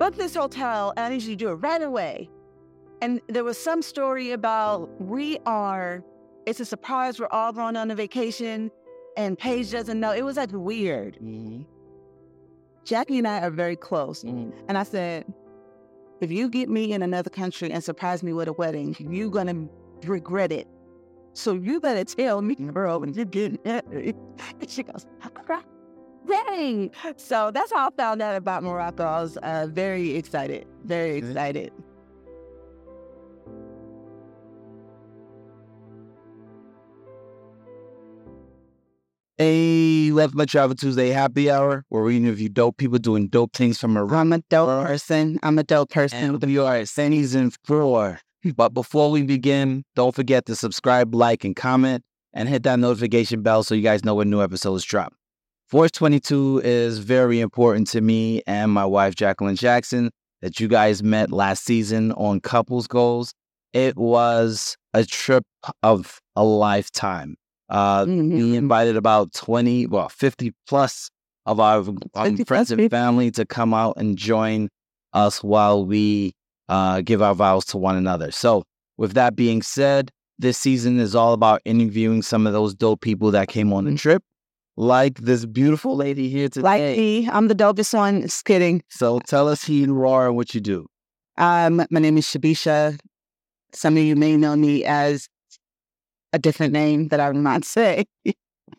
book this hotel and I need you to do it right away. And there was some story about we are, it's a surprise, we're all going on a vacation and Peuge doesn't know. It was like weird. Mm-hmm. Jackie and I are very close. Mm-hmm. And I said, if you get me in another country and surprise me with a wedding, you're gonna regret it. So you better tell me, girl, when you get married. And she goes, Dang. So that's how I found out about Morocco. I was uh, very excited, very excited. Hey, left my Travel Tuesday happy hour where we interview dope people doing dope things from around I'm a dope Well, person. I'm a dope person. and we are at season four. But before we begin, don't forget to subscribe, like, and comment, and hit that notification bell so you guys know when new episodes drop. Force 22 is very important to me and my wife, Jacqueline Jackson, that you guys met last season on Couples Goals. It was a trip of a lifetime. Uh, we Mhm. invited about 20, well, 50 plus of our um, friends and family to come out and join us while we uh, give our vows to one another. So, with that being said, this season is all about interviewing some of those dope people that came on the trip, like this beautiful lady here today. Like me, I'm the dopest one. Just kidding. so, tell us who you are and what you do. Um, my name is Shibisha. Some of you may know me as a different name that I will not say.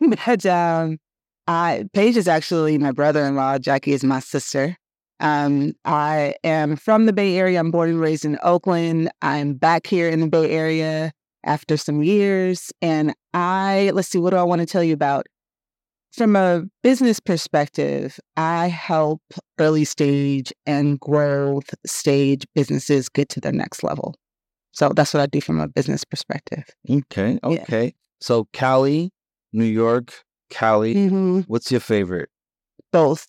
but um, I, Peuge is actually my brother-in-law. Jackie is my sister. Um, I am from the Bay Area. I'm born and raised in Oakland. I'm back here in the Bay Area after some years. And I, let's see, what do I want to tell you about? From a business perspective, I help early stage and growth stage businesses get to their next level. So that's what I do from a business perspective. Okay, Yeah. okay. So, Cali, New York, Cali, Mm-hmm. what's your favorite? Both.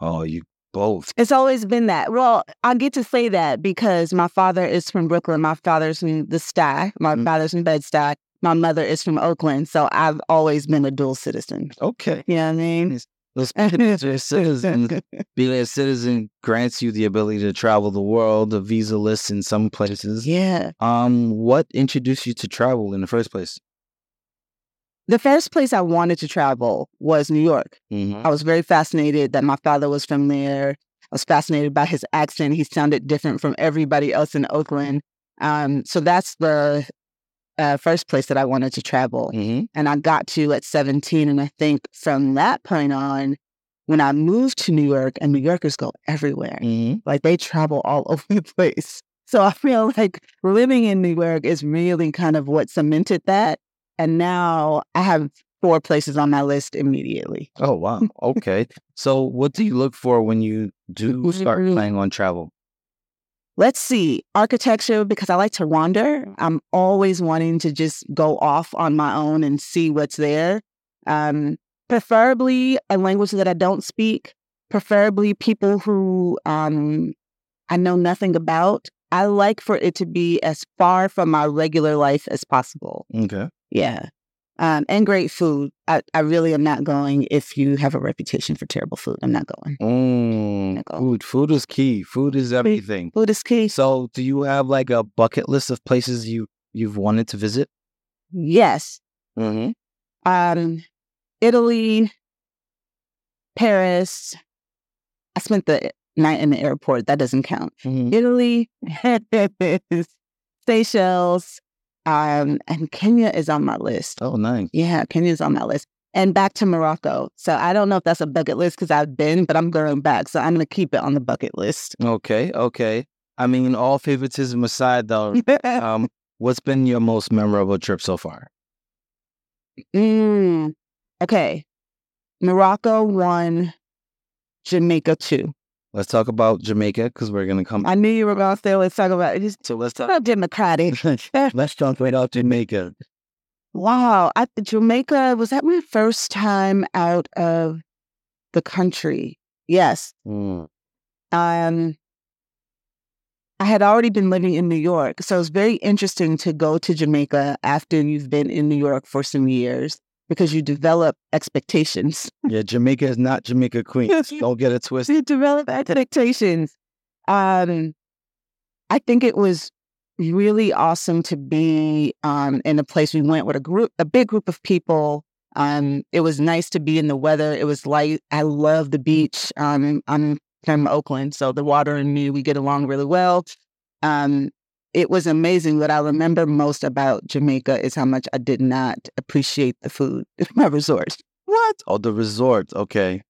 Oh, you both. It's always been that. Well, I get to say that because my father is from Brooklyn. My father's from the Stuy. My Mm. father's from Bed-Stuy. My mother is from Oakland. So I've always been a dual citizen. Okay. You know what I mean? Those citizens Being a citizen grants you the ability to travel the world, a visa list in some places. yeah. Um, what introduced you to travel in the first place? The first place I wanted to travel was New York. Mm-hmm. I was very fascinated that my father was from there. I was fascinated by his accent. He sounded different from everybody else in Oakland. Um, so that's the uh, first place that I wanted to travel. Mm-hmm. And I got to at 17. And I think from that point on, when I moved to New York, and New Yorkers go everywhere, Mm-hmm. like they travel all over the place. So I feel like living in New York is really kind of what cemented that. And now I have four places on my list immediately. Oh wow. Okay. so, what do you look for when you do start Mhm. planning on travel? Let's see, architecture, because I like to wander. I'm always wanting to just go off on my own and see what's there. Um, preferably a language that I don't speak, preferably people who um, I know nothing about. I like for it to be as far from my regular life as possible. Okay. Yeah. Um, and great food. I, I really am not going if you have a reputation for terrible food. I'm not going. Mm, Nicole. food. Food is key. Food is everything. Food is key. So, do you have like a bucket list of places you you've wanted to visit? Yes. Mm-hmm. um, Italy, Paris. I spent the night in the airport. That doesn't count. Mm-hmm. Italy, Seychelles, um, and Kenya is on my list. Oh, nice. Yeah, Kenya is on my list. And back to Morocco. So I don't know if that's a bucket list because I've been, but I'm going back. So I'm going to keep it on the bucket list. Okay. Okay. I mean, all favoritism aside, though, um, what's been your most memorable trip so far? mm, okay. Morocco won, Jamaica two. Let's talk about Jamaica because we're gonna come. I knew you were going to say, let's talk about it. It's So let's talk. so democratic. let's talk about Jamaica. Wow. I, Jamaica, was that my first time out of the country? Yes. Mm. Um, I had already been living in New York. So it was very interesting to go to Jamaica after you've been in New York for some years because you develop expectations. Yeah, Jamaica is not Jamaica Queen. Don't get it twisted. You develop expectations. Um, I think it was really awesome to be um, in a place we went with a group, a big group of people. Um, it was nice to be in the weather. It was light. I love the beach. Um, I'm from Oakland, so the water and me, we get along really well. Um, it was amazing. What I remember most about Jamaica is how much I did not appreciate the food at my resort. What? Oh, the resort. Okay.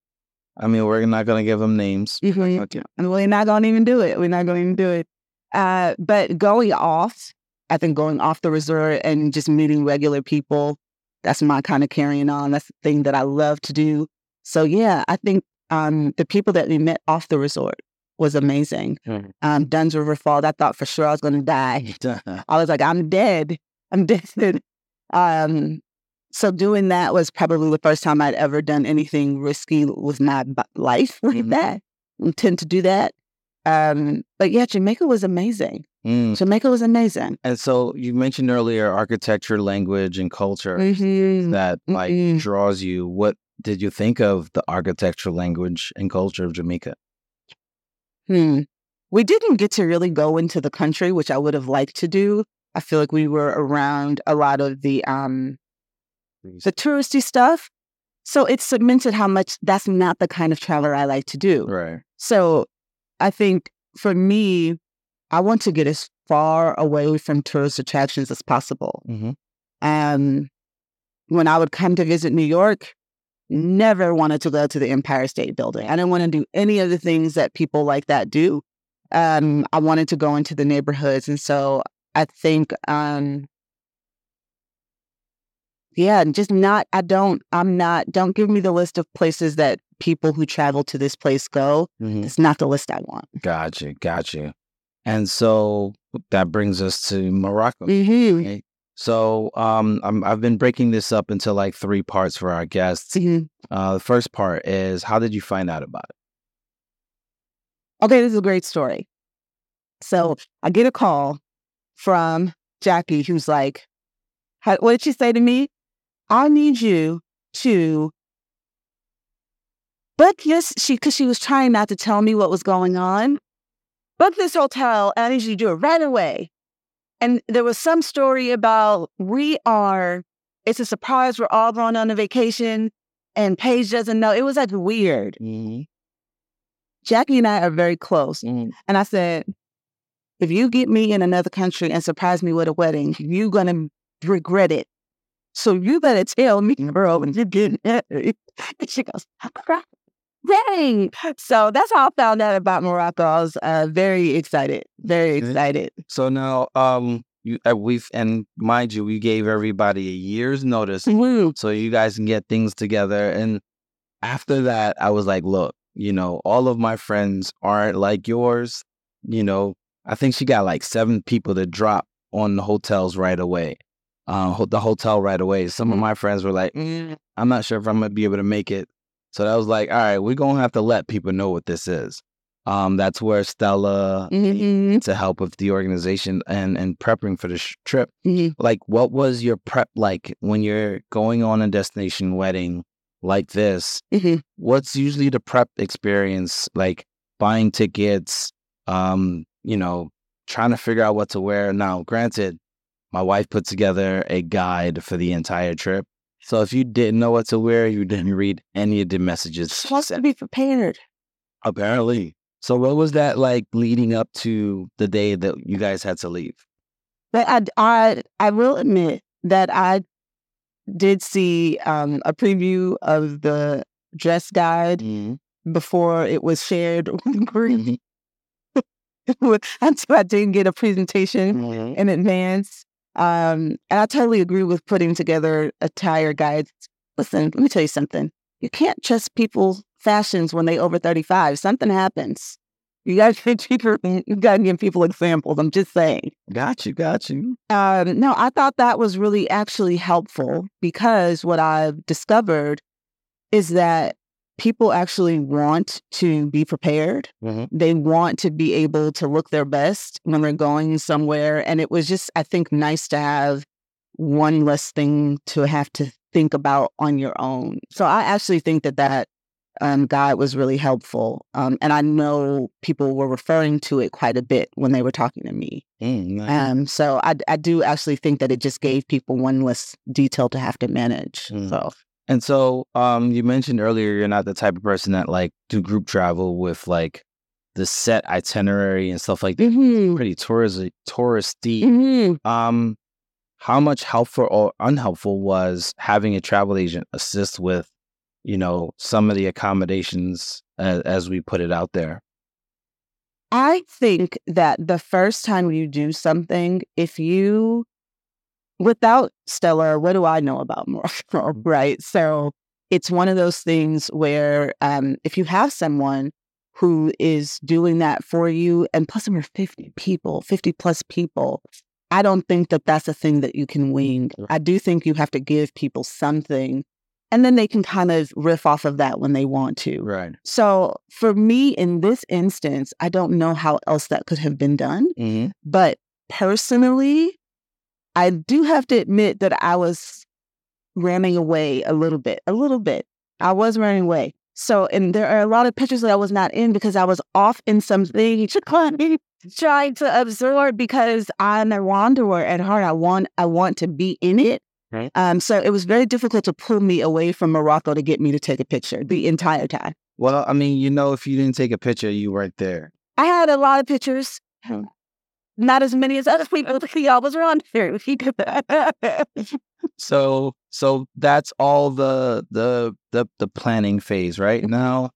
I mean, we're not going to give them names. Mm-hmm. Okay. And we're not going to even do it. We're not going to even do it. Uh, but going off, I think going off the resort and just meeting regular people, that's my kind of carrying on. That's the thing that I love to do. So yeah, I think um, the people that we met off the resort was amazing. Mm-hmm. Um, Dunn's River Falls, I thought for sure I was going to die. I was like, I'm dead. I'm dead. um, so doing that was probably the first time I'd ever done anything risky with my life like mm-hmm. that. I tend to do that. Um, but yeah, Jamaica was amazing. Mm. Jamaica was amazing. And so you mentioned earlier architecture, language, and culture mm-hmm. that like mm-hmm. draws you. What did you think of the architecture, language, and culture of Jamaica? Hmm. We didn't get to really go into the country, which I would have liked to do. I feel like we were around a lot of the um the touristy stuff. So it cemented how much that's not the kind of traveler I like to do. Right. So I think for me, I want to get as far away from tourist attractions as possible. Mm-hmm. Um, when I would come to visit New York, never wanted to go to the Empire State Building. I didn't want to do any of the things that people like that do. Um, I wanted to go into the neighborhoods. And so I think, um, yeah, just not, I don't, I'm not, don't give me the list of places that people who travel to this place go. Mm-hmm. It's not the list I want. Gotcha. Gotcha. And so that brings us to Morocco. Mm-hmm. Okay. So um, i have been breaking this up into like three parts for our guests. Mm-hmm. Uh, the first part is how did you find out about it? Okay, this is a great story. So I get a call from Jackie, who's like, "What did she say to me? I need you to book this." She because she was trying not to tell me what was going on. Book this hotel, and I need you to do it right away. And there was some story about we are, it's a surprise, we're all going on a vacation and Peuge doesn't know. It was like weird. Mm-hmm. Jackie and I are very close. Mm-hmm. And I said, if you get me in another country and surprise me with a wedding, you're going to regret it. So you better tell me, bro, when you get married. And she goes, Dang. So that's how I found out about Morocco. I was uh, very excited, very excited. So now, um, you, uh, we've and mind you, we gave everybody a year's notice, mm-hmm. so you guys can get things together. And after that, I was like, look, you know, all of my friends aren't like yours. You know, I think she got like seven people to drop on the hotels right away. Uh, the hotel right away. Some mm-hmm. of my friends were like, mm, I'm not sure if I'm gonna be able to make it. So that was like, all right, we're gonna have to let people know what this is. Um, that's where Stella mm-hmm. to help with the organization and and prepping for the sh- trip. Mm-hmm. Like, what was your prep like when you're going on a destination wedding like this? Mm-hmm. What's usually the prep experience like? Buying tickets, um, you know, trying to figure out what to wear. Now, granted, my wife put together a guide for the entire trip. So if you didn't know what to wear, you didn't read any of the messages. Supposed to be prepared. Apparently. So what was that like leading up to the day that you guys had to leave? But I, I, I will admit that I did see um, a preview of the dress guide mm-hmm. before it was shared with the group. Mm-hmm. Until I didn't get a presentation mm-hmm. in advance. Um, and I totally agree with putting together attire guides. Listen, let me tell you something. You can't trust people's fashions when they over 35. Something happens. You got to people, you got to give people examples. I'm just saying. Got you, got you. Um, no, I thought that was really actually helpful because what I've discovered is that people actually want to be prepared. Mm-hmm. They want to be able to look their best when they're going somewhere. And it was just, I think, nice to have one less thing to have to think about on your own. So I actually think that that um, guide was really helpful. Um, and I know people were referring to it quite a bit when they were talking to me. Mm, nice. Um, so I, I do actually think that it just gave people one less detail to have to manage. Mm. So And so, um, you mentioned earlier you're not the type of person that like do group travel with like the set itinerary and stuff like that. Mhm. Pretty touristy, touristy. Mhm. Um, how much helpful or unhelpful was having a travel agent assist with, you know, some of the accommodations as, as we put it out there? I think that the first time you do something, if you, without Stellar, what do I know about Morocco, right? So it's one of those things where um, if you have someone who is doing that for you, and plus there were 50 people, 50 plus people, I don't think that that's a thing that you can wing. I do think you have to give people something, and then they can kind of riff off of that when they want to. Right. So for me, in this instance, I don't know how else that could have been done. Mm-hmm. But personally, I do have to admit that I was running away a little bit, a little bit. I was running away. So, and there are a lot of pictures that I was not in because I was off in something trying to absorb because I'm a wanderer at heart. I want, I want to be in it. Right. Um, so it was very difficult to pull me away from Morocco to get me to take a picture the entire time. Well, I mean, you know, if you didn't take a picture, you weren't there. I had a lot of pictures. Not as many as other people. I was around here. So, so that's all the the the the planning phase, right? Now,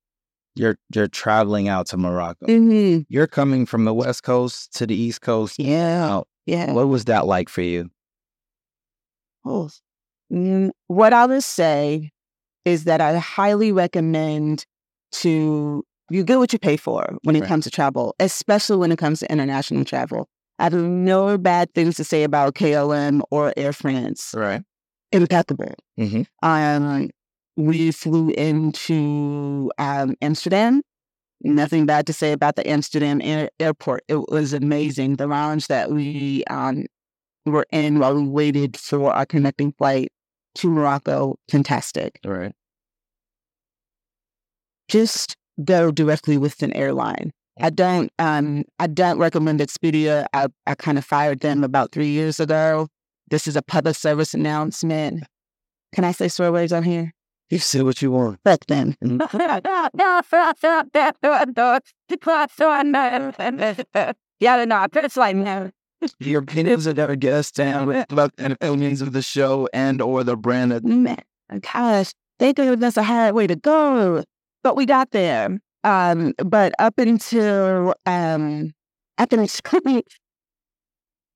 you're you're traveling out to Morocco. hmm You're coming from the west coast to the east coast. Yeah. Yeah. what was that like for you? Oh. Mm, what I would say is that I highly recommend to you get what you pay for when it Right. comes to travel, especially when it comes to international travel. I have no bad things to say about KLM or Air France. Right. Impeccable. Mm-hmm. Um, we flew into um, Amsterdam. Nothing bad to say about the Amsterdam air- airport. It was amazing. The lounge that we um, were in while we waited for our connecting flight to Morocco, fantastic. Right. Just go directly with an airline. I don't. Um, I don't recommend Expedia. I, I kind of fired them about three years ago. This is a public service announcement. Can I say swear words on here? You say what you want. Fuck them. yeah, no, it's like no. Your opinions are never get us down about the opinions of the show and or the brand. Of- Man, gosh, they gave us a hard way to go, but we got there. Um, but up until um, up until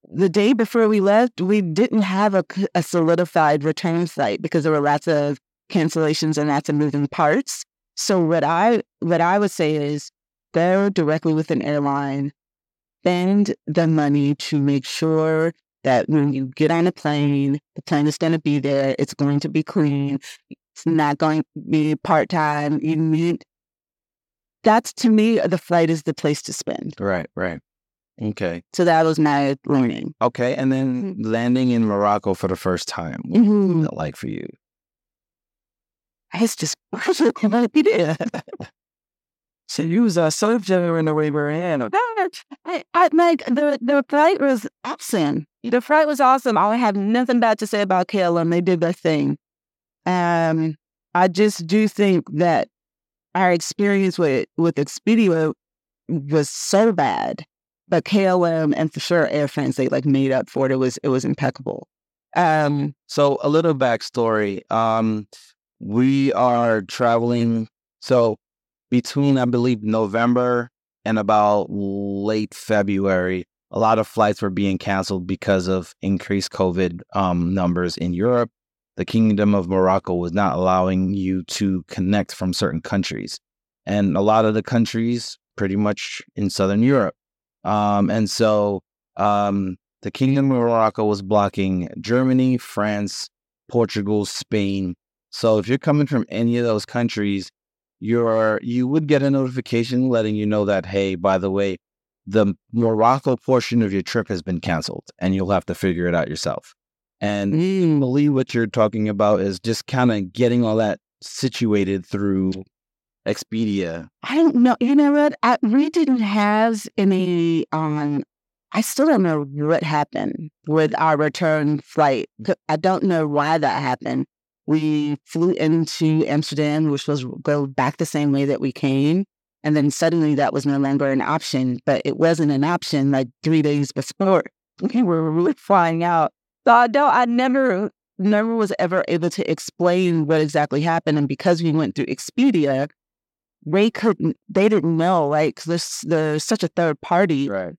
the day before we left, we didn't have a solidified return site because there were lots of cancellations and lots of moving parts. So what I what I would say is go directly with an airline, spend the money to make sure that when you get on a plane, the plane is going to be there. It's going to be clean. It's not going to be part time. You need that's to me the flight is the place to spend. right. Right. Okay. So that was my learning. Okay. And then landing in Morocco for the first time. What Mhm. was that like for you? It's just be there. So you was uh, so general in the way we're in. I, I like the the flight was awesome. The flight was awesome. I have nothing bad to say about KLM. They did their thing. Um, I just do think that our experience with with Expedia was so bad, but KLM and for sure Air France they like made up for it. It was it was impeccable. Um, So a little backstory. Um, we are traveling. So between I believe November and about late February, a lot of flights were being canceled because of increased COVID um, numbers in Europe. The Kingdom of Morocco was not allowing you to connect from certain countries, and a lot of the countries, pretty much in Southern Europe. Um, and so um, the Kingdom of Morocco was blocking Germany, France, Portugal, Spain. So if you're coming from any of those countries, you're you would get a notification letting you know that hey, by the way, the Morocco portion of your trip has been canceled, and you'll have to figure it out yourself. And mm, believe what you're talking about is just kind of getting all that situated through Expedia? I don't know. You know what? I, we didn't have any. Um, I still don't know what happened with our return flight. I don't know why that happened. We flew into Amsterdam, which was go back the same way that we came. And then suddenly that was no longer an option, but it wasn't an option like three days before okay, we were really flying out. So I don't, I never, never was ever able to explain what exactly happened. And because we went through Expedia, they couldn't, they didn't know, like, there's, there's such a third party. Right.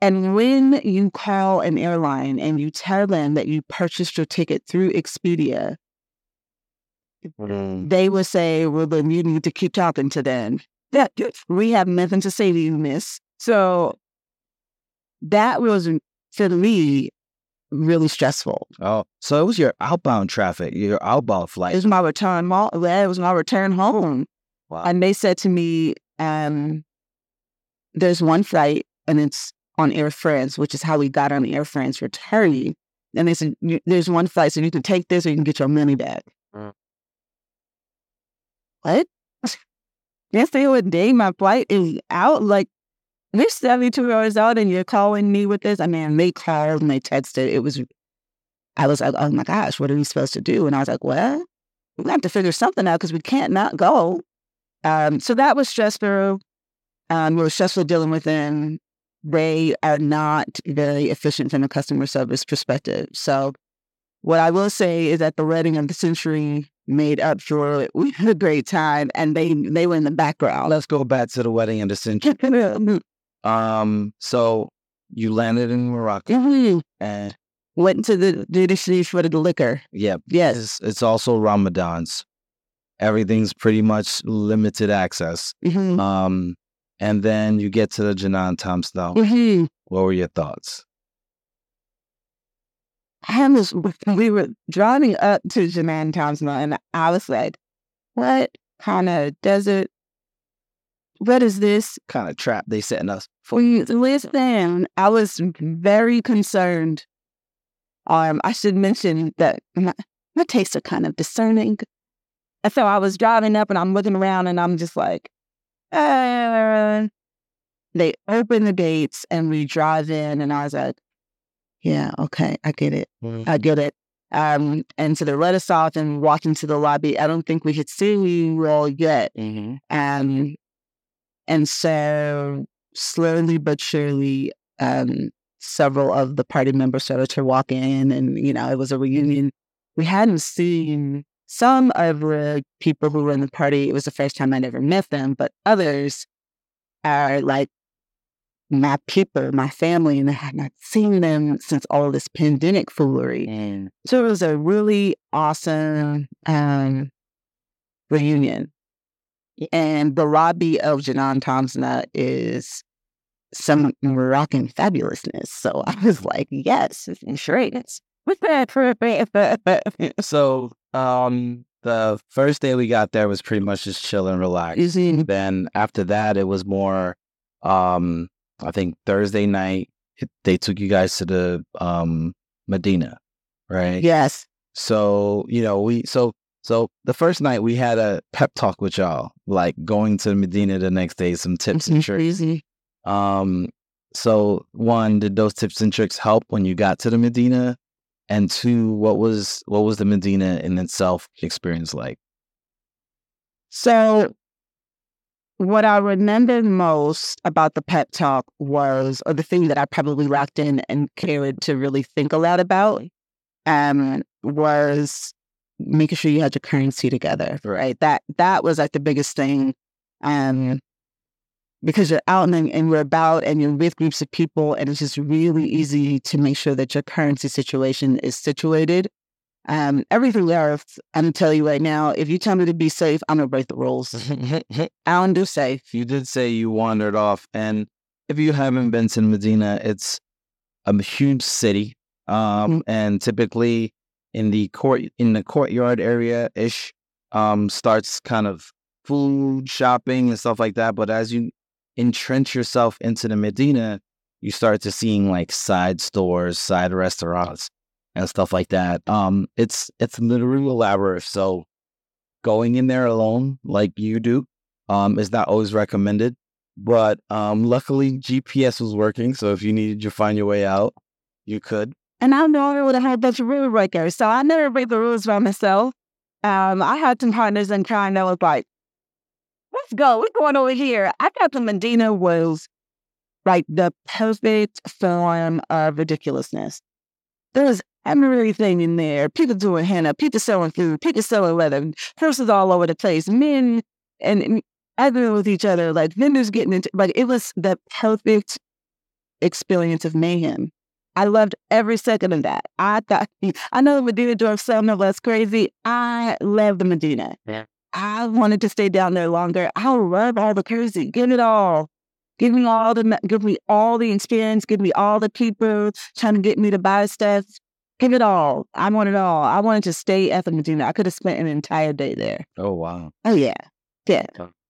And when you call an airline and you tell them that you purchased your ticket through Expedia, Mm. they will say, well, then you need to keep talking to them. That we have nothing to say to you, miss. So that was for me really stressful. Oh, so it was your outbound traffic, your outbound flight. It was my return. mo- It was my return home, Wow. and they said to me, um, "There's one flight, and it's on Air France, which is how we got on Air France returning." And they said, "There's one flight, so you can take this, or you can get your money back." Mm. What? Yes, they would day my flight is out. Like we're 72 hours out and you're calling me with this. I mean, they called and they texted. It was, I was like, oh my gosh, what are we supposed to do? And I was like, well, we have to figure something out because we can't not go. Um, so that was stressful. Um, we were stressful dealing with them. They are not very efficient from a customer service perspective. So what I will say is that the wedding of the century made up for it. We had a great time and they they were in the background. Let's go back to the wedding and the century. Um, so you landed in Morocco, Mhm. and Went to the duty free for the liquor. yeah, Yes. it's, it's also Ramadan's. Everything's pretty much limited access. Mhm. Um, and then you get to the Jnane Tamsna. Mhm. What were your thoughts? I was, we were driving up to Jnane Tamsna and I was like, what kind of desert? What is this? Kind of trap they setting us. We listen. I was very concerned. Um, I should mention that my, my tastes are kind of discerning. And so I was driving up and I'm looking around and I'm just like, uh, they open the gates and we drive in and I was like, yeah, okay, I get it. I get it. Um, and so they let us off and walked into the lobby. I don't think we could see you all yet. Mm-hmm. Um, and so slowly but surely, um, several of the party members started to walk in, and you know, it was a reunion. We hadn't seen some of the people who were in the party. It was the first time I'd ever met them, but others are like my people, my family, and I had not seen them since all this pandemic foolery. And So it was a really awesome um, reunion. And the lobby of Jnane Tamsna is some Moroccan fabulousness. So I was like, yes, sure it is. so, um, the first day we got there was pretty much just chill and relax. Easy. Then after that, it was more. Um, I think Thursday night it, they took you guys to the um Medina, right? Yes. So you know we so so the first night we had a pep talk with y'all, like going to Medina the next day, some tips and tricks. Easy. Um, so one, did those tips and tricks help when you got to the Medina? And two, what was what was the Medina in itself experience like? So, what I remember most about the pep talk was, or the thing that I probably locked in and cared to really think a lot about, um, was making sure you had your currency together. Right. That that was like the biggest thing, um, because you're out and, and we're about and you're with groups of people, and it's just really easy to make sure that your currency situation is situated. Um, everything else, I'm gonna tell you right now, if you tell me to be safe, I'm gonna break the rules. I don't do safe. you did say you wandered off, and if you haven't been to Medina, it's a huge city, um, and typically in the court in the courtyard area ish, um, starts kind of food shopping and stuff like that. But as you entrench yourself into the Medina, you start to seeing like side stores, side restaurants, and stuff like that. Um, it's it's literally elaborate. So going in there alone like you do um, is not always recommended. But um, luckily, GPS was working. So if you needed to find your way out, you could. And I know I would have had a bunch of rule breakers. So I never break the rules by myself. Um, I had some partners in crime that was like, let's go. We're going over here. I thought the Medina was like the perfect form of ridiculousness. There was everything in there. People doing henna, people selling food, people selling leather, horses all over the place, men and, and arguing with each other, like vendors getting into like it was the perfect experience of mayhem. I loved every second of that. I thought I know the Medina Dorf something less crazy. I love the Medina. Yeah. I wanted to stay down there longer. I love all the crazy. Give it all. Give me all the give me all the experience. Give me all the people trying to get me to buy stuff. Give it all. I want it all. I wanted to stay at the Medina. I could have spent an entire day there. Oh wow. Oh yeah, yeah.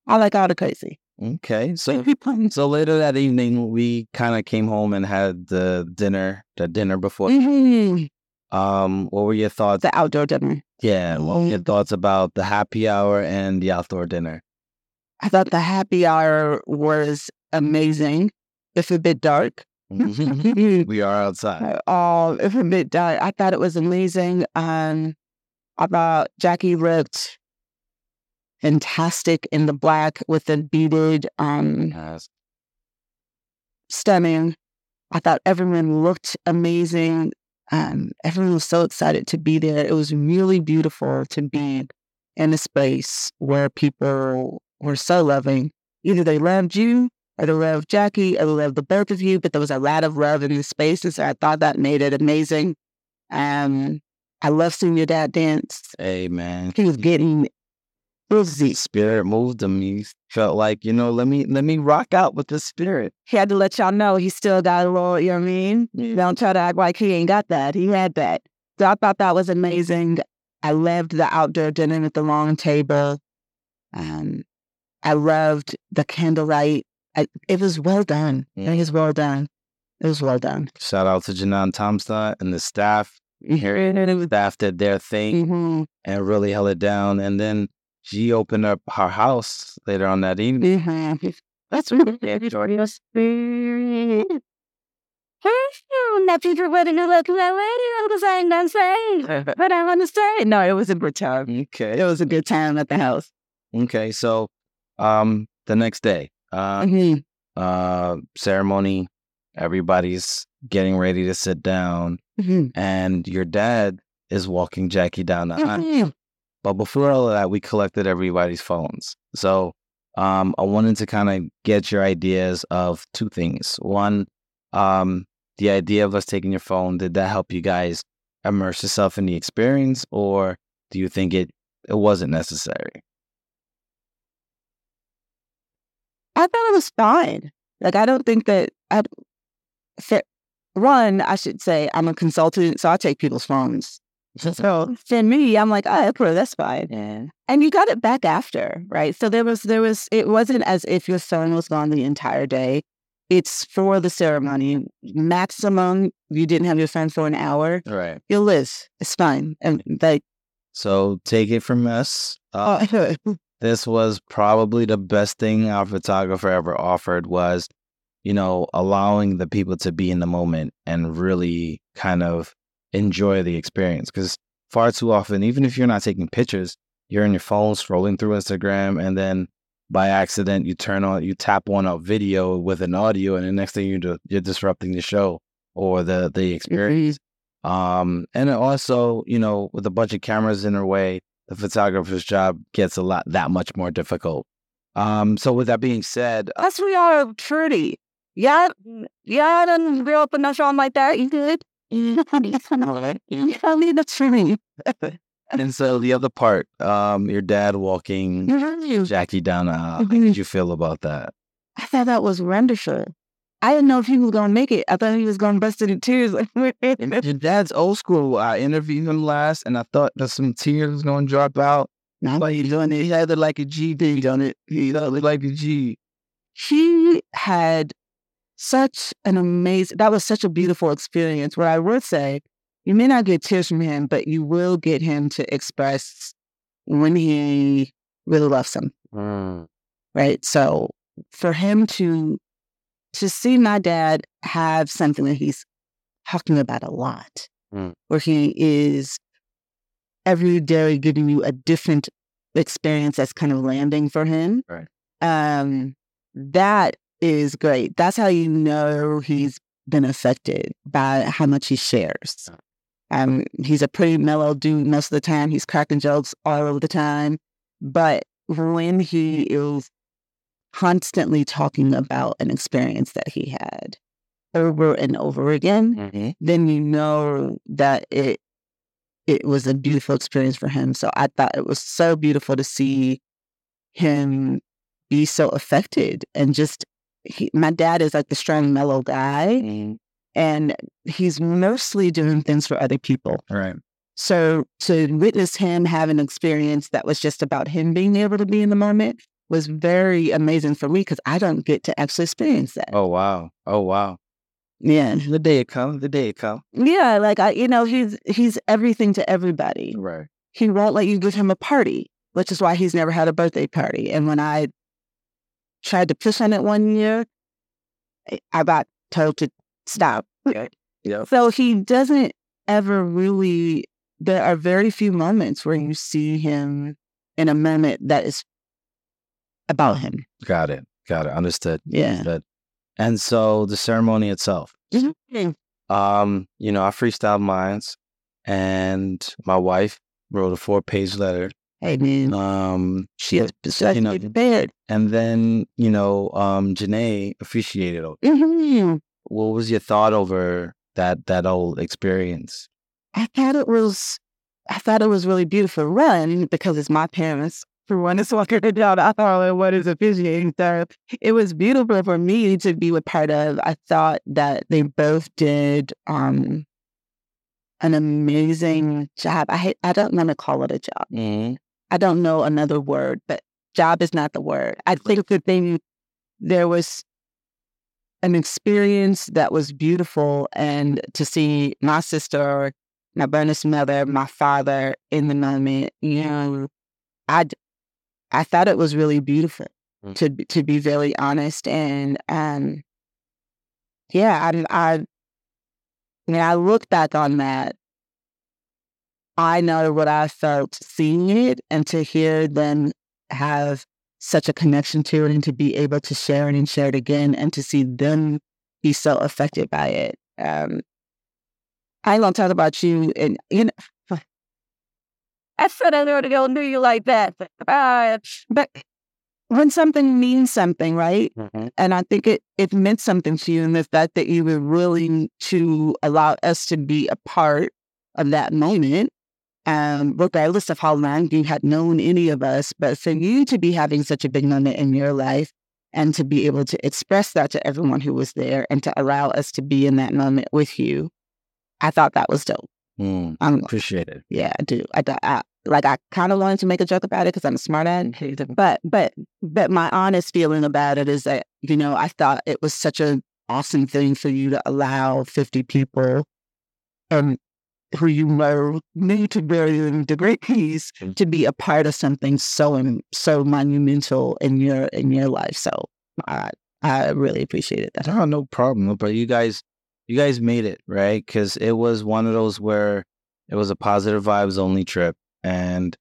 I like all the crazy. Okay. So so later that evening, we kind of came home and had the dinner, the dinner before. Mhm. Um, what were your thoughts? The outdoor dinner. Yeah, what were your thoughts about the happy hour and the outdoor dinner? I thought the happy hour was amazing. If a bit dark. we are outside. Oh, if a bit dark. I thought it was amazing. Um, I thought Jackie looked fantastic in the black with the beaded, um, Yes. stunning. I thought everyone looked amazing. Um, everyone was so excited to be there. It was really beautiful to be in a space where people were so loving. Either they loved you or they loved Jackie or they loved the both of you, but there was a lot of love in the space. And so I thought that made it amazing. Um, I love seeing your dad dance. Man, He was getting busy. spirit moved him. He felt like you know, let me let me rock out with the spirit. He had to let y'all know he still got a little, you know what I mean? Don't try to act like he ain't got that. He had that. So I thought that was amazing. I loved the outdoor dinner at the long table. Um, I loved the candlelight. I, it was well done. It was well done. It was well done. Shout out to Jnane Tamsna and the staff. Staff did their thing Mhm, and really held it down. And then she opened up her house later on that evening. mhm. That's really your spirit. That people wouldn't look that lady because I ain't gonna say. But I want to say, no, it was a good time. Okay. It was a good time at the house. Okay. So, um, the next day, uh, Mhm. uh, ceremony, everybody's getting ready to sit down, Mhm. and your dad is walking Jackie down the aisle. But before all of that, we collected everybody's phones. So um, I wanted to kind of get your ideas of two things. One, um, the idea of us taking your phone, did that help you guys immerse yourself in the experience, or do you think it it wasn't necessary? I thought it was fine. Like, I don't think that I. One, I should say I'm a consultant, so I take people's phones. So for me, I'm like, oh, okay, that's fine. And you got it back after, right? So there was, there was, it wasn't as if your phone was gone the entire day. It's for the ceremony. Maximum, you didn't have your phone for an hour. Right. You'll live. It's fine. And like, So take it from us. Uh, this was probably the best thing our photographer ever offered was you know allowing the people to be in the moment and really kind of enjoy the experience because far too often even if you're not taking pictures you're on your phone scrolling through instagram and then by accident you turn on you tap on a video with an audio and the next thing you do you're disrupting the show or the the experience um and also you know with a bunch of cameras in her way the photographer's job gets a lot that much more difficult. Um, so with that being said, Us, we are pretty. Yeah, yeah, I didn't grow up in a film like that. You good? Yeah, I need a tree. and so the other part, um, your dad walking mm-hmm. Jackie down the aisle. How mm-hmm. did you feel about that? I thought that was wonderful. I didn't know if he was going to make it. I thought he was going to bust into tears. Your dad's old school. I interviewed him last, and I thought that some tears was gonna drop out. No. But he doing it. He had it like a G thing on it. He it like a G. he had such an amazing, that was such a beautiful experience. where I would say, you may not get tears from him, but you will get him to express when he really loves him, Mm. right? So for him to to see my dad have something that he's talking about a lot, Mm. where he is every day giving you a different experience that's kind of landing for him. Right. Um, that is great. That's how you know he's been affected by how much he shares. Um, he's a pretty mellow dude most of the time. He's cracking jokes all over the time. But when he is constantly talking about an experience that he had over and over again, Mhm. then you know that it it was a beautiful experience for him. So I thought it was so beautiful to see him be so affected and just he, my dad is like the strong mellow guy Mm. and he's mostly doing things for other people. Right. So to witness him have an experience that was just about him being able to be in the moment was very amazing for me because I don't get to actually experience that. Oh wow. Oh wow. Yeah. The day it come. The day it come. Yeah, like I you know, he's he's everything to everybody. Right. He won't let you give him a party, which is why he's never had a birthday party. And when I tried to push on it one year, I- I got told to stop. Yep. So he doesn't ever really, there are very few moments where you see him in a moment that is about him. Got it. Got it. Understood. Yeah. Understood. And so the ceremony itself. Mhm. Um, you know, I freestyled mines and my wife wrote a four page letter. Hey, man. Um, She has she you know, prepared. and then, you know, um, Janae officiated. it. Mhm. What was your thought over that that whole experience? I thought it was, I thought it was really beautiful. run because it's my parents. For one, it's walking it down. I thought, what is officiating? So it was beautiful for me to be a part of. I thought that they both did um, an amazing job. I hate, I don't want to call it a job. Mm-hmm. I don't know another word, but job is not the word. I think the thing there was an experience that was beautiful, and to see my sister, my bonus mother, my father in the moment, you know, I I thought it was really beautiful. Mm. To to be very honest, and um, yeah, I I when I look back on that, I know what I felt seeing it and to hear them have such a connection to it and to be able to share it and share it again and to see them be so affected by it. Um, I ain't gonna talk about you and you know I said I gonna do you like that. But, uh, but when something means something, right? Mm-hmm. And I think it, it meant something to you and the fact that you were willing to allow us to be a part of that moment, um, regardless of how long you had known any of us. But for you to be having such a big moment in your life and to be able to express that to everyone who was there and to allow us to be in that moment with you, I thought that was dope. Mm, I'm, appreciate it. yeah, I do. I, I like. I kind of wanted to make a joke about it because I'm a smart ass. But but but my honest feeling about it is that you know I thought it was such an awesome thing for you to allow 50 people, um, who you know knew to varying degrees to be a part of something so so monumental in your in your life. So I I really appreciated that. No, no problem. But you guys, you guys made it right because it was one of those where it was a positive vibes only trip, and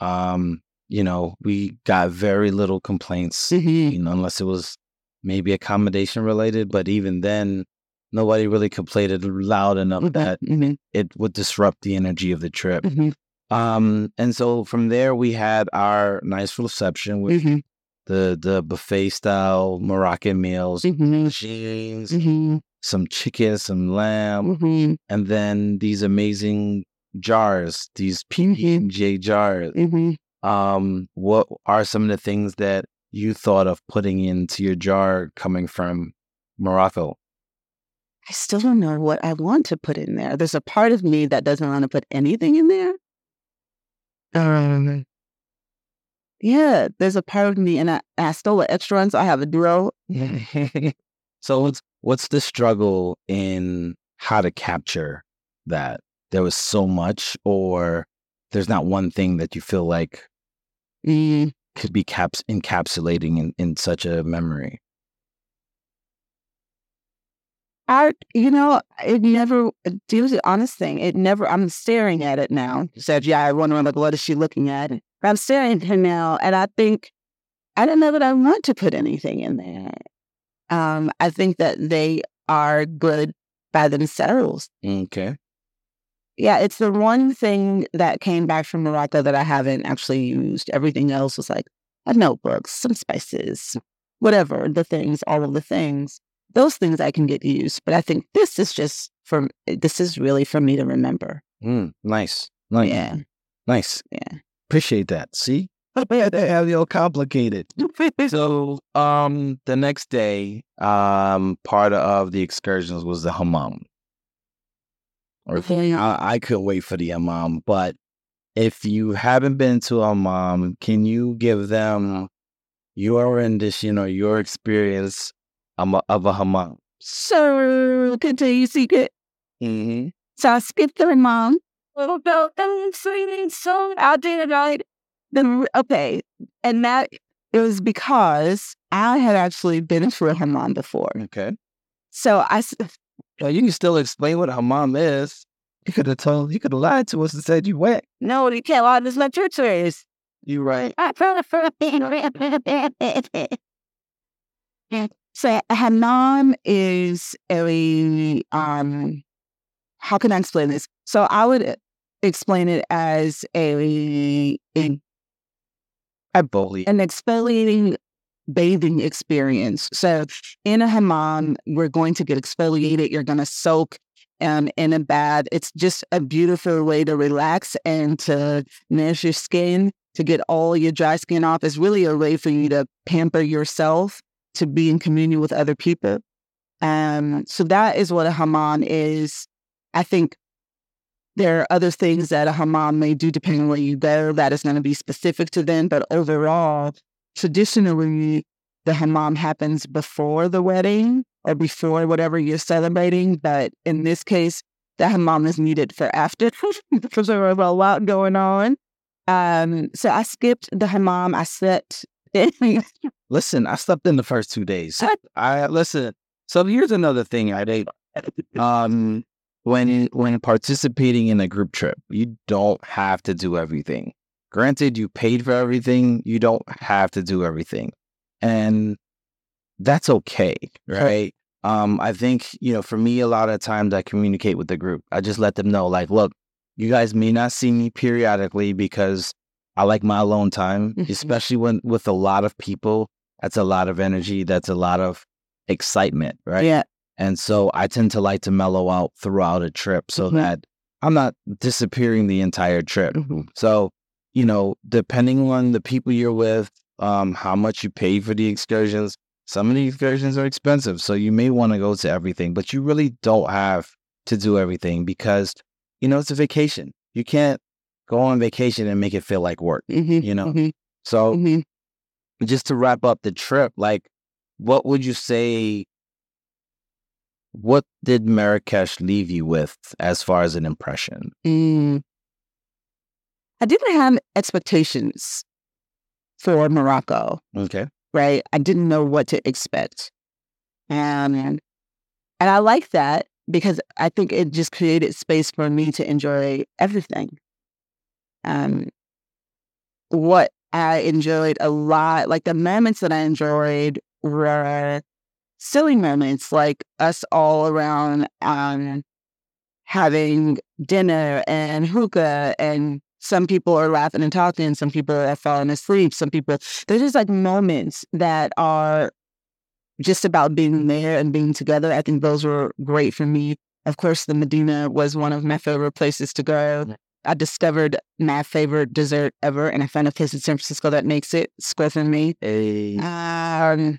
um, you know, we got very little complaints, Mhm. you know, unless it was maybe accommodation related. But even then, nobody really complained loud enough that Mhm. it would disrupt the energy of the trip. Mhm. Um, and so from there, we had our nice reception with Mhm. the the buffet style Moroccan meals, jeans, Mhm. some chicken, some lamb, and then these amazing jars, these. PJ jars. Um, what are some of the things that you thought of putting into your jar coming from Morocco? I still don't know what I want to put in there. There's a part of me that doesn't want to put anything in there. Um, yeah, there's a part of me, and I, I stole an extra one, so I have a drawer. so what's what's the struggle in how to capture that? There was so much, or there's not one thing that you feel like Mm, could be caps encapsulating in, in such a memory. I, you know, it never, be the honest thing, it never, I'm staring at it now. Said, yeah, I wonder, like, what is she looking at? But I'm staring at her now, and I think, I don't know that I want to put anything in there. Um, I think that they are good by themselves. Okay. Yeah, it's the one thing that came back from Morocco that I haven't actually used. Everything else was like a notebook, some spices, whatever, the things, all of the things. Those things I can get used. But I think this is just for, this is really for me to remember. Mm, nice. Nice. Yeah. Nice. Yeah. Appreciate that. See? Man, they have you all complicated. so um the next day, um, part of the excursions was the hammam. Or Okay. I, I couldn't wait for the hammam, but if you haven't been to a hammam, can you give them your rendition or your experience um, of a hammam? So, continue, secret. Mm-hmm. So I skipped the mom. Little bell and singing song. I did it right. Then okay, and that it was because I had actually been through a hammam before. Okay. So I Well, you can still explain what a hammam is. You could have told, you could have lied to us and said you went. no, you can't lie. This is my church is. You right. So a hammam is a um. How can I explain this? So I would explain it as a a believe. an exfoliating bathing experience. So in a hammam, we're going to get exfoliated. You're going to soak um, in a bath. It's just a beautiful way to relax and to nourish your skin, to get all your dry skin off. It's really a way for you to pamper yourself, to be in communion with other people. Um, so that is what a hammam is. I think there are other things that a hammam may do depending on where you go that is going to be specific to them. But overall, traditionally, the hammam happens before the wedding or before whatever you're celebrating. But in this case, the hammam is needed for after because there was a lot going on. Um, so I skipped the hammam. I slept. Listen, I slept in the first two days. I listen. So here's another thing I did. Um, when when participating in a group trip, you don't have to do everything. Granted, you paid for everything. You don't have to do everything, and that's okay, right? Um, I think you know, for me, a lot of times I communicate with the group. I just let them know, like, look, you guys may not see me periodically because I like my alone time, Mhm. especially when with a lot of people. That's a lot of energy. That's a lot of excitement, right? Yeah. And so I tend to like to mellow out throughout a trip so Mhm. that I'm not disappearing the entire trip. Mhm. So, you know, depending on the people you're with, um, how much you pay for the excursions, some of the excursions are expensive. So you may want to go to everything, but you really don't have to do everything because, you know, it's a vacation. You can't go on vacation and make it feel like work. Mhm, You know, mhm, So mhm. just to wrap up the trip, like, what would you say? What did Marrakesh leave you with as far as an impression? Mm. I didn't have expectations for Morocco. Okay. right? I didn't know what to expect. And and I like that because I think it just created space for me to enjoy everything. Um what I enjoyed a lot, like the moments that I enjoyed were silly moments, like us all around um having dinner and hookah and some people are laughing and talking, some people are falling asleep, some people there's just like moments that are just about being there and being together. I think those were great for me. Of course, the Medina was one of my favorite places to go. I discovered my favorite dessert ever, and I found a place in San Francisco that makes it. Square for me. A Um,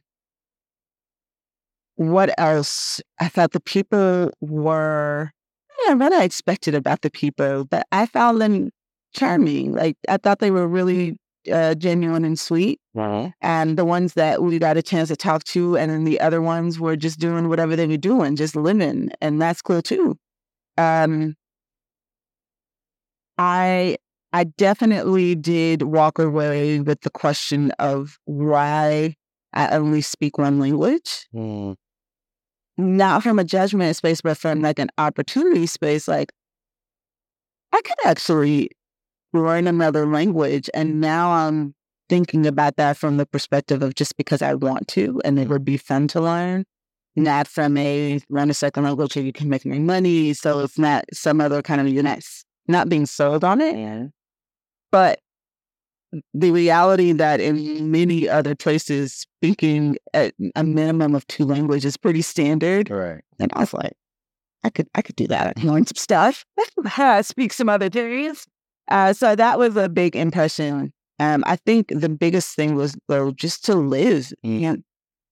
what else? I thought the people were, I don't what I expected about the people, but I found them charming. Like, I thought they were really uh, genuine and sweet. And the ones that we got a chance to talk to, and then the other ones were just doing whatever they were doing, just living. And that's cool too. Um, I I definitely did walk away with the question of why I only speak one language. Mm. Not from a judgment space, but from like an opportunity space. Like, I could actually learn another language. And now I'm thinking about that from the perspective of just because I want to and it would be fun to learn, not from a learn a second language you can make more money. So it's not some other kind of, you're not, not being sold on it. But the reality that in many other places, speaking at a minimum of two languages is pretty standard. Right. And I was like, I could, I could do that. I can learn some stuff. I speak some other things. Uh, so that was a big impression. Um, I think the biggest thing was though just to live. Mm.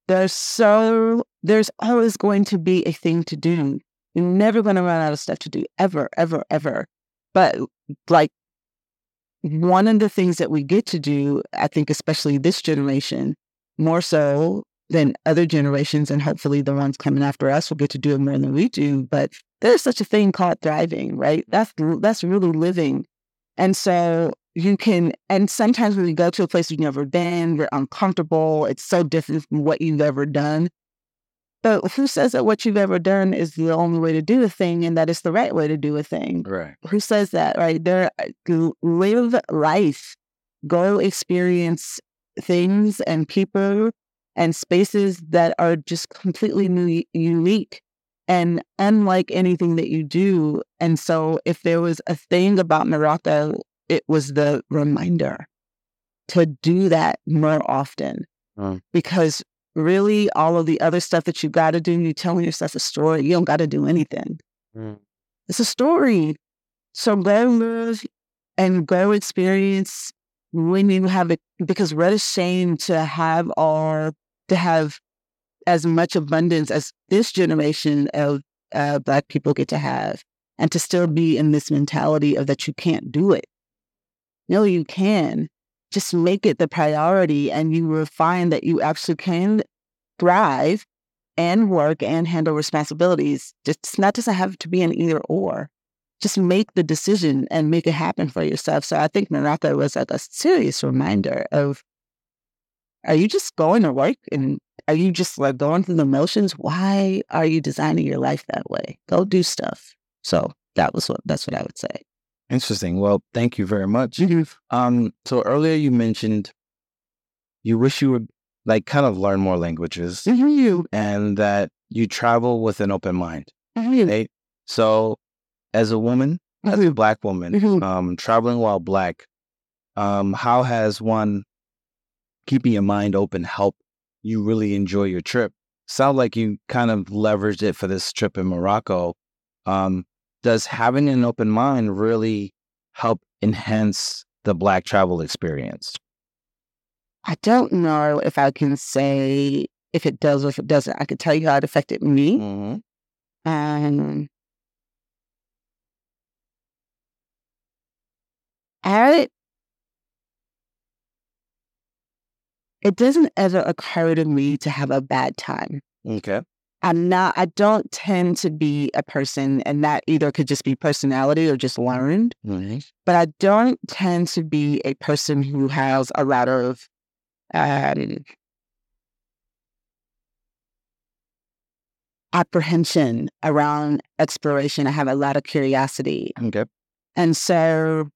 There's so there's always going to be a thing to do. You're never going to run out of stuff to do ever, ever, ever. But like one of the things that we get to do, I think, especially this generation, more so than other generations, and hopefully the ones coming after us will get to do it more than we do. But there's such a thing called thriving, right? That's that's really living. And so you can, and sometimes when you go to a place you've never been, you're uncomfortable. It's so different from what you've ever done. But who says that what you've ever done is the only way to do a thing and that it's the right way to do a thing? Right. Who says that, right? There, live life, go experience things and people and spaces that are just completely new, unique and unlike anything that you do. And so, if there was a thing about Morocco, it was the reminder to do that more often. Mm. Because really, all of the other stuff that you got to do, you're telling yourself a story. You don't got to do anything. Mm. It's a story. So go live and go experience when you have it, because we're ashamed to have our, to have as much abundance as this generation of uh, Black people get to have, and to still be in this mentality of that you can't do it. No, you can. Just make it the priority, and you will find that you actually can thrive and work and handle responsibilities. Just not doesn't have to be an either or. Just make the decision and make it happen for yourself. So I think Morocco was like a serious reminder of are you just going to work and are you just like going through the motions? Why are you designing your life that way? Go do stuff. So that was what that's what I would say. Interesting. Well, thank you very much. Um, so earlier you mentioned you wish you would like kind of learn more languages You, and that you travel with an open mind. you, Right? So as a woman, as a black woman, um, traveling while black, um, how has one keeping your mind open help you really enjoy your trip? Sound like you kind of leveraged it for this trip in Morocco. Um, does having an open mind really help enhance the black travel experience? I don't know if I can say if it does or if it doesn't. I can tell you how it affected me. Mm-hmm. Um, I it doesn't ever occur to me to have a bad time. Okay. I'm not, I don't tend to be a person, and that either could just be personality or just learned, but I don't tend to be a person who has a lot of um, apprehension around exploration. I have a lot of curiosity. Okay. And so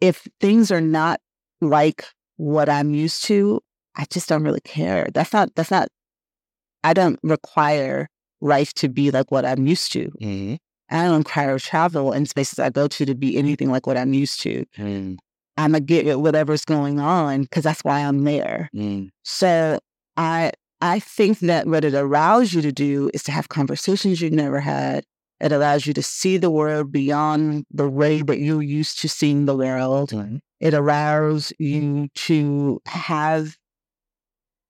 if things are not like what I'm used to, I just don't really care. That's not, that's not, I don't require life to be like what I'm used to. Mm-hmm. I don't require travel and spaces I go to to be anything like what I'm used to. Mm-hmm. I'm gonna get whatever's going on because that's why I'm there. So I I think that what it allows you to do is to have conversations you've never had. It allows you to see the world beyond the way that you're used to seeing the world. Mm-hmm. It allows you to have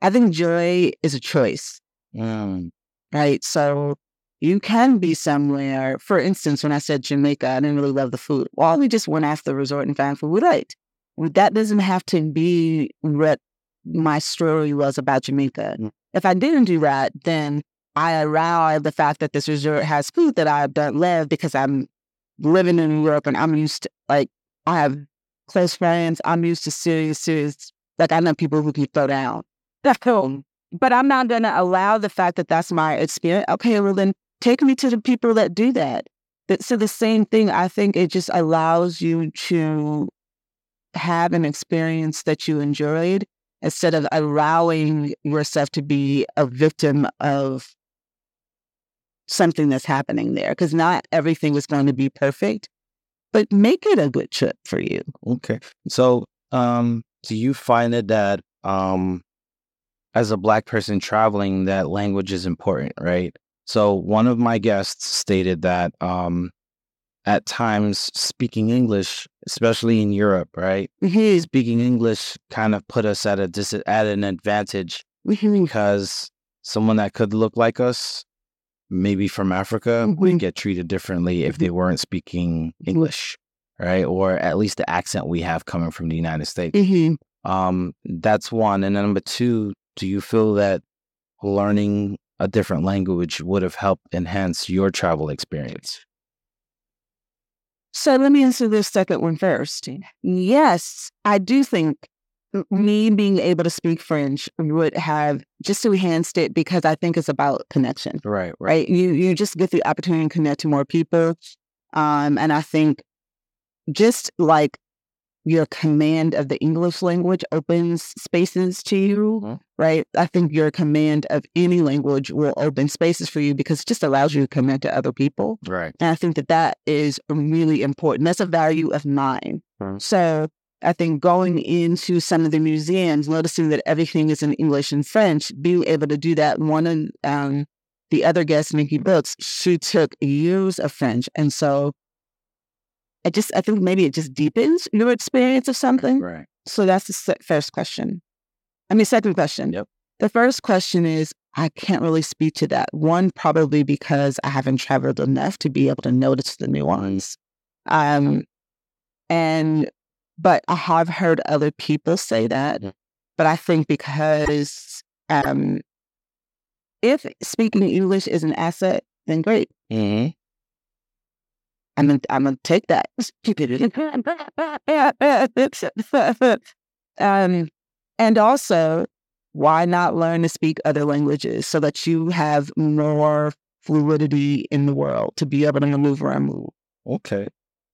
I think joy is a choice, Mm. right? So you can be somewhere. For instance, when I said Jamaica, I didn't really love the food. Well, we just went after the resort and found food we liked. That doesn't have to be what my story was about Jamaica. Mm. If I didn't do that, then I allow the fact that this resort has food that I don't love because I'm living in Europe and I'm used to like I have close friends. I'm used to serious, serious. Like I know people who can throw down. So, but I'm not gonna allow the fact that that's my experience. Okay, well then take me to the people that do that. That so the same thing. I think it just allows you to have an experience that you enjoyed instead of allowing yourself to be a victim of something that's happening there. Because not everything was going to be perfect, but make it a good trip for you. Okay. So, um, do you find it that um, as a black person traveling, that language is important, right? So, one of my guests stated that um, at times speaking English, especially in Europe, right? Mhm, Speaking English kind of put us at a dis- at an advantage mhm, because someone that could look like us, maybe from Africa, would Mhm. get treated differently if they weren't speaking English, right? Or at least the accent we have coming from the United States. mhm. Um, that's one. And then number two, do you feel that learning a different language would have helped enhance your travel experience? So let me answer this second one first. Yes, I do think me being able to speak French would have just enhanced it because I think it's about connection. Right, right. right? You you just get the opportunity to connect to more people, um, and I think just like your command of the English language opens spaces to you, Mhm. right? I think your command of any language will open spaces for you because it just allows you to connect to other people, Right. and I think that that is really important. That's a value of mine. Mhm. So. I think going into some of the museums, noticing that everything is in English and French, being able to do that. One of um, the other guest, Nikki Brooks, she took years of French. And so I just, I think maybe it just deepens your experience of something. Right. So that's the first question. I mean, second question. Yep. The first question is I can't really speak to that. One, probably because I haven't traveled enough to be able to notice the nuance. Um, and, but I have heard other people say that. Mhm. But I think because um, if speaking English is an asset, then great. Mm-hmm. I'm gonna, I'm gonna take that. um, and also, why not learn to speak other languages so that you have more fluidity in the world to be able to move around, move. Okay.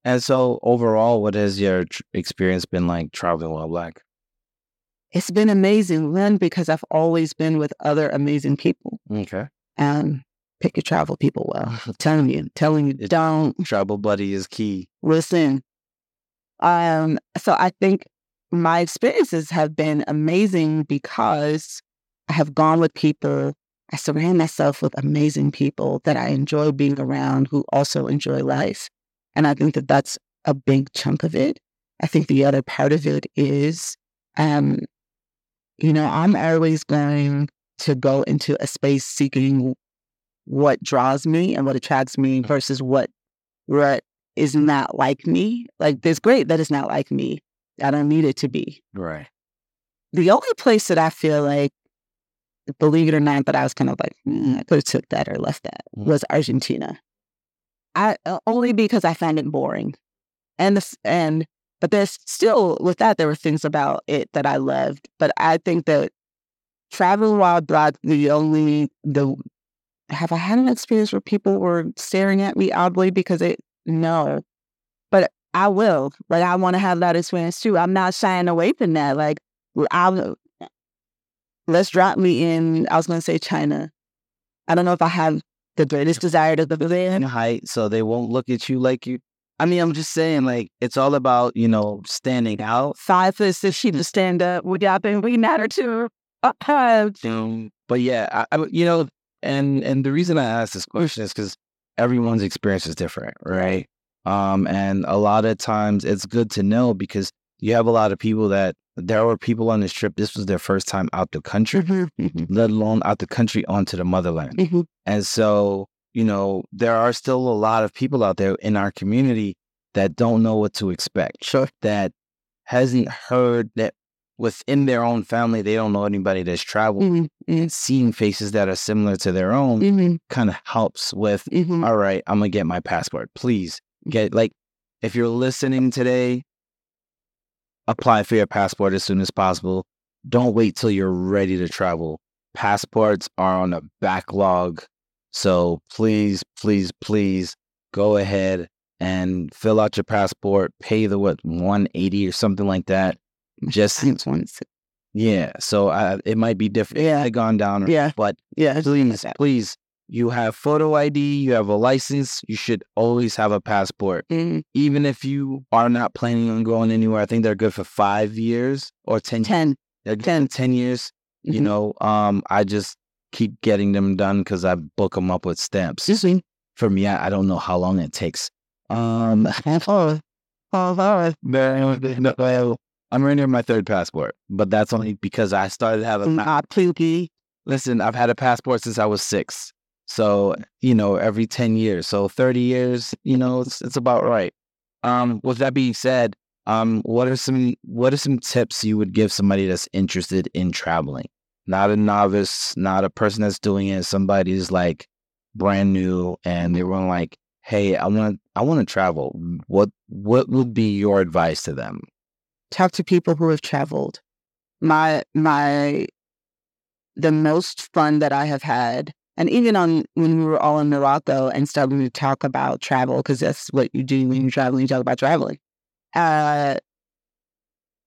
And so overall, what has your tr- experience been like traveling while black? It's been amazing, Lynn, because I've always been with other amazing people. Okay. Um, pick your travel people well. I'm telling you, telling you, don't Travel buddy is key. listen. Um, so I think my experiences have been amazing because I have gone with people. I surround myself with amazing people that I enjoy being around who also enjoy life. And I think that that's a big chunk of it. I think the other part of it is, um, you know, I'm always going to go into a space seeking what draws me and what attracts me versus what what is not like me. Like, it's great that is not like me. I don't need it to be. Right. The only place that I feel like, believe it or not, that I was kind of like, "Mm, I could have took that or left that Mhm. was Argentina. I uh, only because I found it boring, and the, and but there's still with that there were things about it that I loved. But I think that traveling while black, the only the have I had an experience where people were staring at me oddly because it no, but I will. Like I want to have that experience too. I'm not shying away from that. Like I'll let's drop me in. I was going to say China. I don't know if I have the greatest desire to live In there. height, so they won't look at you like you. I mean, I'm just saying, like, it's all about, you know, standing out. Five foot six sheep to stand up. We got them. We matter too. Uh, Um, but yeah, I, I, you know, and and the reason I ask this question is because everyone's experience is different, right? Um, and a lot of times it's good to know because you have a lot of people that there were people on this trip. This was their first time out the country, mhm, mhm, let alone out the country onto the motherland. mhm. And so, you know, there are still a lot of people out there in our community that don't know what to expect. Sure. That hasn't heard that within their own family, they don't know anybody that's traveled. Mhm, mhm, And seeing faces that are similar to their own mhm, kind of helps with, mhm. all right, I'm going to get my passport. Please Get like if you're listening today, apply for your passport as soon as possible. Don't wait till you're ready to travel. Passports are on a backlog. So please, please, please go ahead and fill out your passport, pay the what 180 or something like that. Just Since once. yeah. So uh, it might be different. Yeah. Gone down. Yeah. but Yeah. please, please, you have photo ID, you have a license. You should always have a passport Mm, even if you are not planning on going anywhere, I think they're good for five years or 10, 10. they're 10. 10 years. You Mhm. know, um, I just keep getting them done because I book them up with stamps. Me. For me, I, I don't know how long it takes. Um, I'm renewing my third passport, but that's only because I started having. Not poopy. Listen, I've had a passport since I was six. So, you know, every 10 years. So 30 years, you know, it's, it's about right. Um, with that being said, um, what are some what are some tips you would give somebody that's interested in traveling? Not a novice, not a person that's doing it, somebody who's like brand new and they were like, Hey, I wanna I want to travel. What what would be your advice to them? Talk to people who have traveled. My my the most fun that I have had, and even on when we were all in Morocco and starting to talk about travel, because that's what you do when you're traveling, you talk about traveling. Uh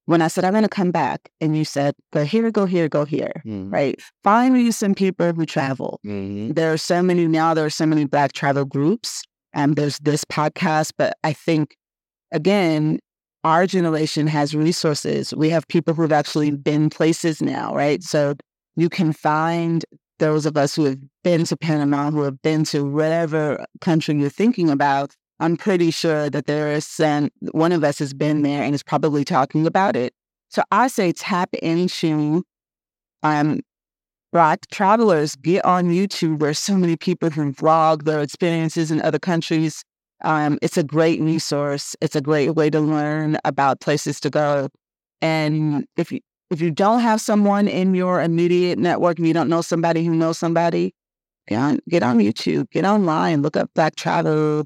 when I said I'm gonna come back and you said, go here, go here, go here, right? Find you some people who travel. Mm-hmm. There are so many now, there are so many black travel groups, and there's this podcast, but I think again, our generation has resources. We have people who've actually been places now, right? So you can find those of us who have been to Panama, who have been to whatever country you're thinking about. I'm pretty sure that there is some, one of us has been there and is probably talking about it. So I say tap into um, Black travelers, get on YouTube where so many people who vlog their experiences in other countries. Um, it's a great resource. It's a great way to learn about places to go. And if you if you don't have someone in your immediate network, if you don't know somebody who knows somebody, get on get on YouTube, get online, look up Black travel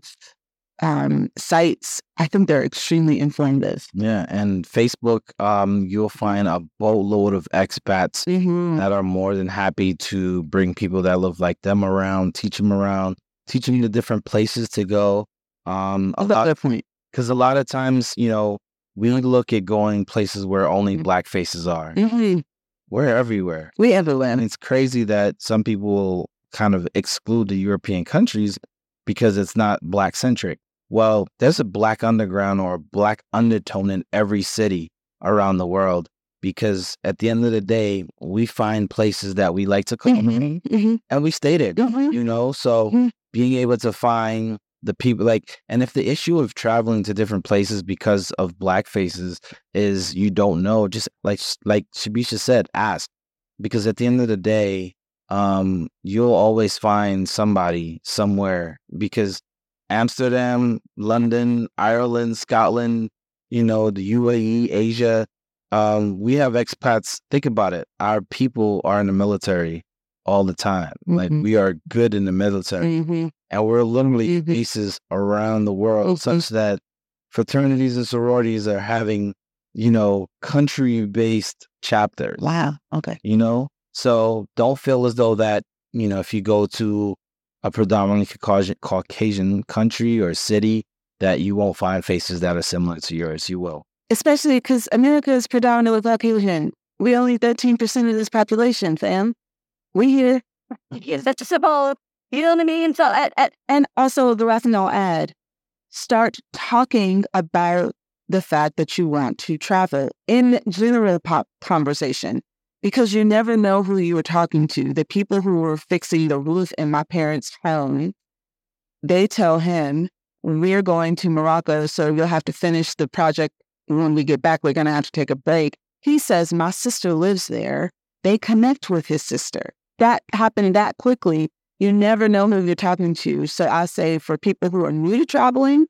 um, sites. I think they're extremely informative. Yeah, and Facebook, um, you'll find a boatload of expats Mm-hmm. that are more than happy to bring people that live like them around, teach them around, teach them the different places to go. Um, a love lot, that point. because a lot of times, you know, we look at going places where only Mhm. black faces are. Mm-hmm. We're everywhere. We everywhere. And it's crazy that some people will kind of exclude the European countries because it's not black centric. Well, there's a black underground or a black undertone in every city around the world because at the end of the day, we find places that we like to come Mm-hmm. Mm-hmm. and we stay there, Mm-hmm. you know? So Mhm. being able to find the people like, and if the issue of traveling to different places because of black faces is you don't know, just like like Shibisha said, ask because at the end of the day, um, you'll always find somebody somewhere because Amsterdam, London, Ireland, Scotland, you know, the UAE, Asia, um, we have expats. Think about it. Our people are in the military all the time. Like Mhm. we are good in the military Mm-hmm. And we're literally Mhm. bases around the world Mhm. such that fraternities and sororities are having, you know, country based chapters Wow. Okay. you know? So don't feel as though that, you know, if you go to a predominantly Caucasian, Caucasian country or city, that you won't find faces that are similar to yours. You will. Especially because America is predominantly Caucasian. We only 13% of this population, fam. We here. That's simple. You know what I mean? So, at, at, and also the last thing I'll add, start talking about the fact that you want to travel in general pop conversation because you never know who you are talking to. The people who were fixing the roof in my parents' home, they tell him, we're going to Morocco, so you'll have to finish the project when we get back. We're going to have to take a break. He says, my sister lives there. They connect with his sister. That happened that quickly. You never know who you're talking to. So I say for people who are new to traveling,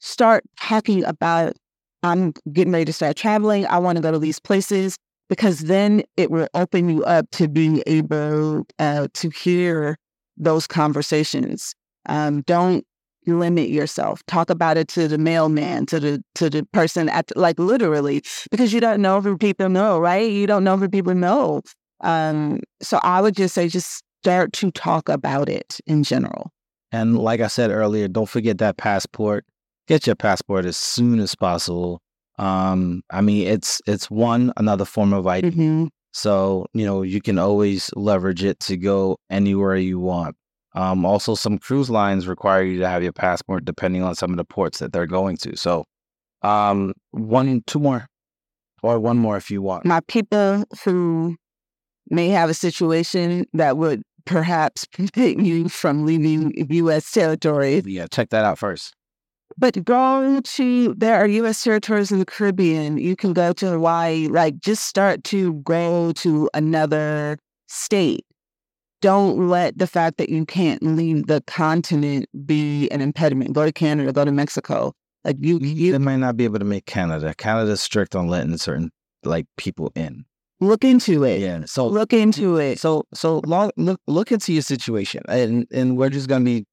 start talking about, I'm getting ready to start traveling. I want to go to these places because then it will open you up to being able uh, to hear those conversations. Um, don't limit yourself. Talk about it to the mailman, to the to the person at like literally, because you don't know if people know, right? You don't know if people know. Um, so I would just say, just start to talk about it in general. And like I said earlier, don't forget that passport. Get your passport as soon as possible. Um, I mean, it's it's one another form of ID. Mm-hmm. So, you know, you can always leverage it to go anywhere you want. Um, also, some cruise lines require you to have your passport depending on some of the ports that they're going to. So, um, one, two more, or one more if you want. My people who may have a situation that would perhaps prevent you from leaving U.S. territory. Yeah, check that out first. But go to, there are U.S. territories in the Caribbean. You can go to Hawaii, like just start to go to another state. Don't let the fact that you can't leave the continent be an impediment. Go to Canada, go to Mexico. Like you, you They might not be able to make Canada. Canada's strict on letting certain like people in. Look into it. Yeah. So Look into it. So so long, look look into your situation, and and we're just gonna be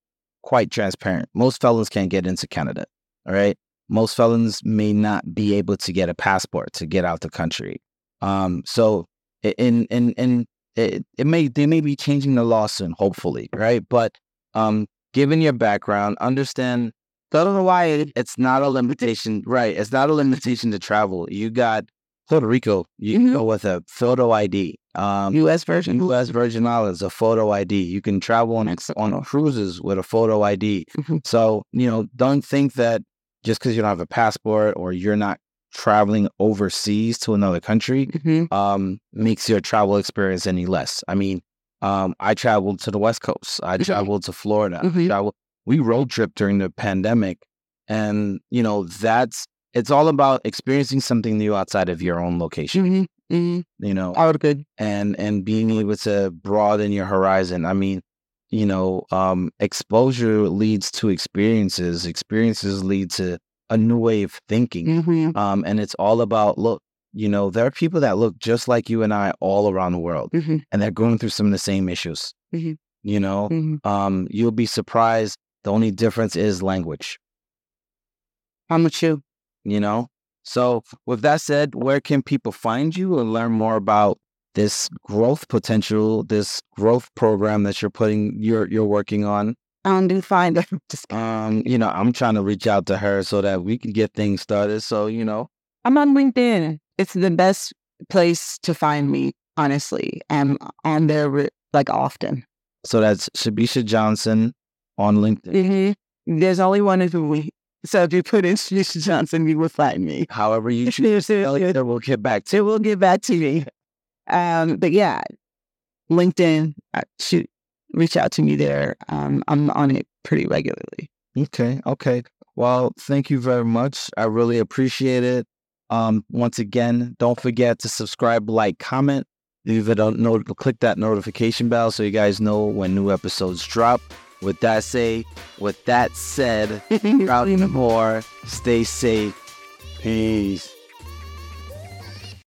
quite transparent. Most felons can't get into Canada. All right. Most felons may not be able to get a passport to get out the country. Um. So in in in it, it may they may be changing the law soon, hopefully, right? But um, given your background, understand Go to Hawaii. it's not a limitation, right? It's not a limitation to travel. You got Puerto Rico. You can Mhm. go with a photo ID. Um, U.S. version. U.S. Virgin Islands, a photo ID. You can travel on on cruises with a photo ID. Mhm. So you know, don't think that just because you don't have a passport or you're not traveling overseas to another country Mhm. um, makes your travel experience any less. I mean, um, I traveled to the West Coast. I Mhm. traveled to Florida. I Mhm. traveled- we road trip during the pandemic, and you know that's it's all about experiencing something new outside of your own location. Mhm. Mhm. You know, All good. and and being able to broaden your horizon. I mean, you know, um, exposure leads to experiences. Experiences lead to a new way of thinking. Mhm. Um, and it's all about look. You know, there are people that look just like you and I all around the world, Mhm. and they're going through some of the same issues. Mhm. You know, Mhm. um, you'll be surprised. The only difference is language. I'm with you. You know. So, with that said, where can people find you and learn more about this growth potential, this growth program that you're putting, you're you're working on? I do find. Just, Um, you know, I'm trying to reach out to her so that we can get things started. So, you know, I'm on LinkedIn. It's the best place to find me, honestly. I'm on there like often. so that's Shibisha Johnson on LinkedIn. hmm There's only one of me. So if you put in Shibisha Johnson, you will find me. However you choose, It we'll get back to. you. We'll get back to me. Um, but yeah, LinkedIn, uh, shoot, reach out to me there. Um, I'm on it pretty regularly. Okay, okay. Well, thank you very much. I really appreciate it. Um, once again, don't forget to subscribe, like, comment, leave it on note, click that notification bell so you guys know when new episodes drop. With that say, with that said, proud more, stay safe. Peace.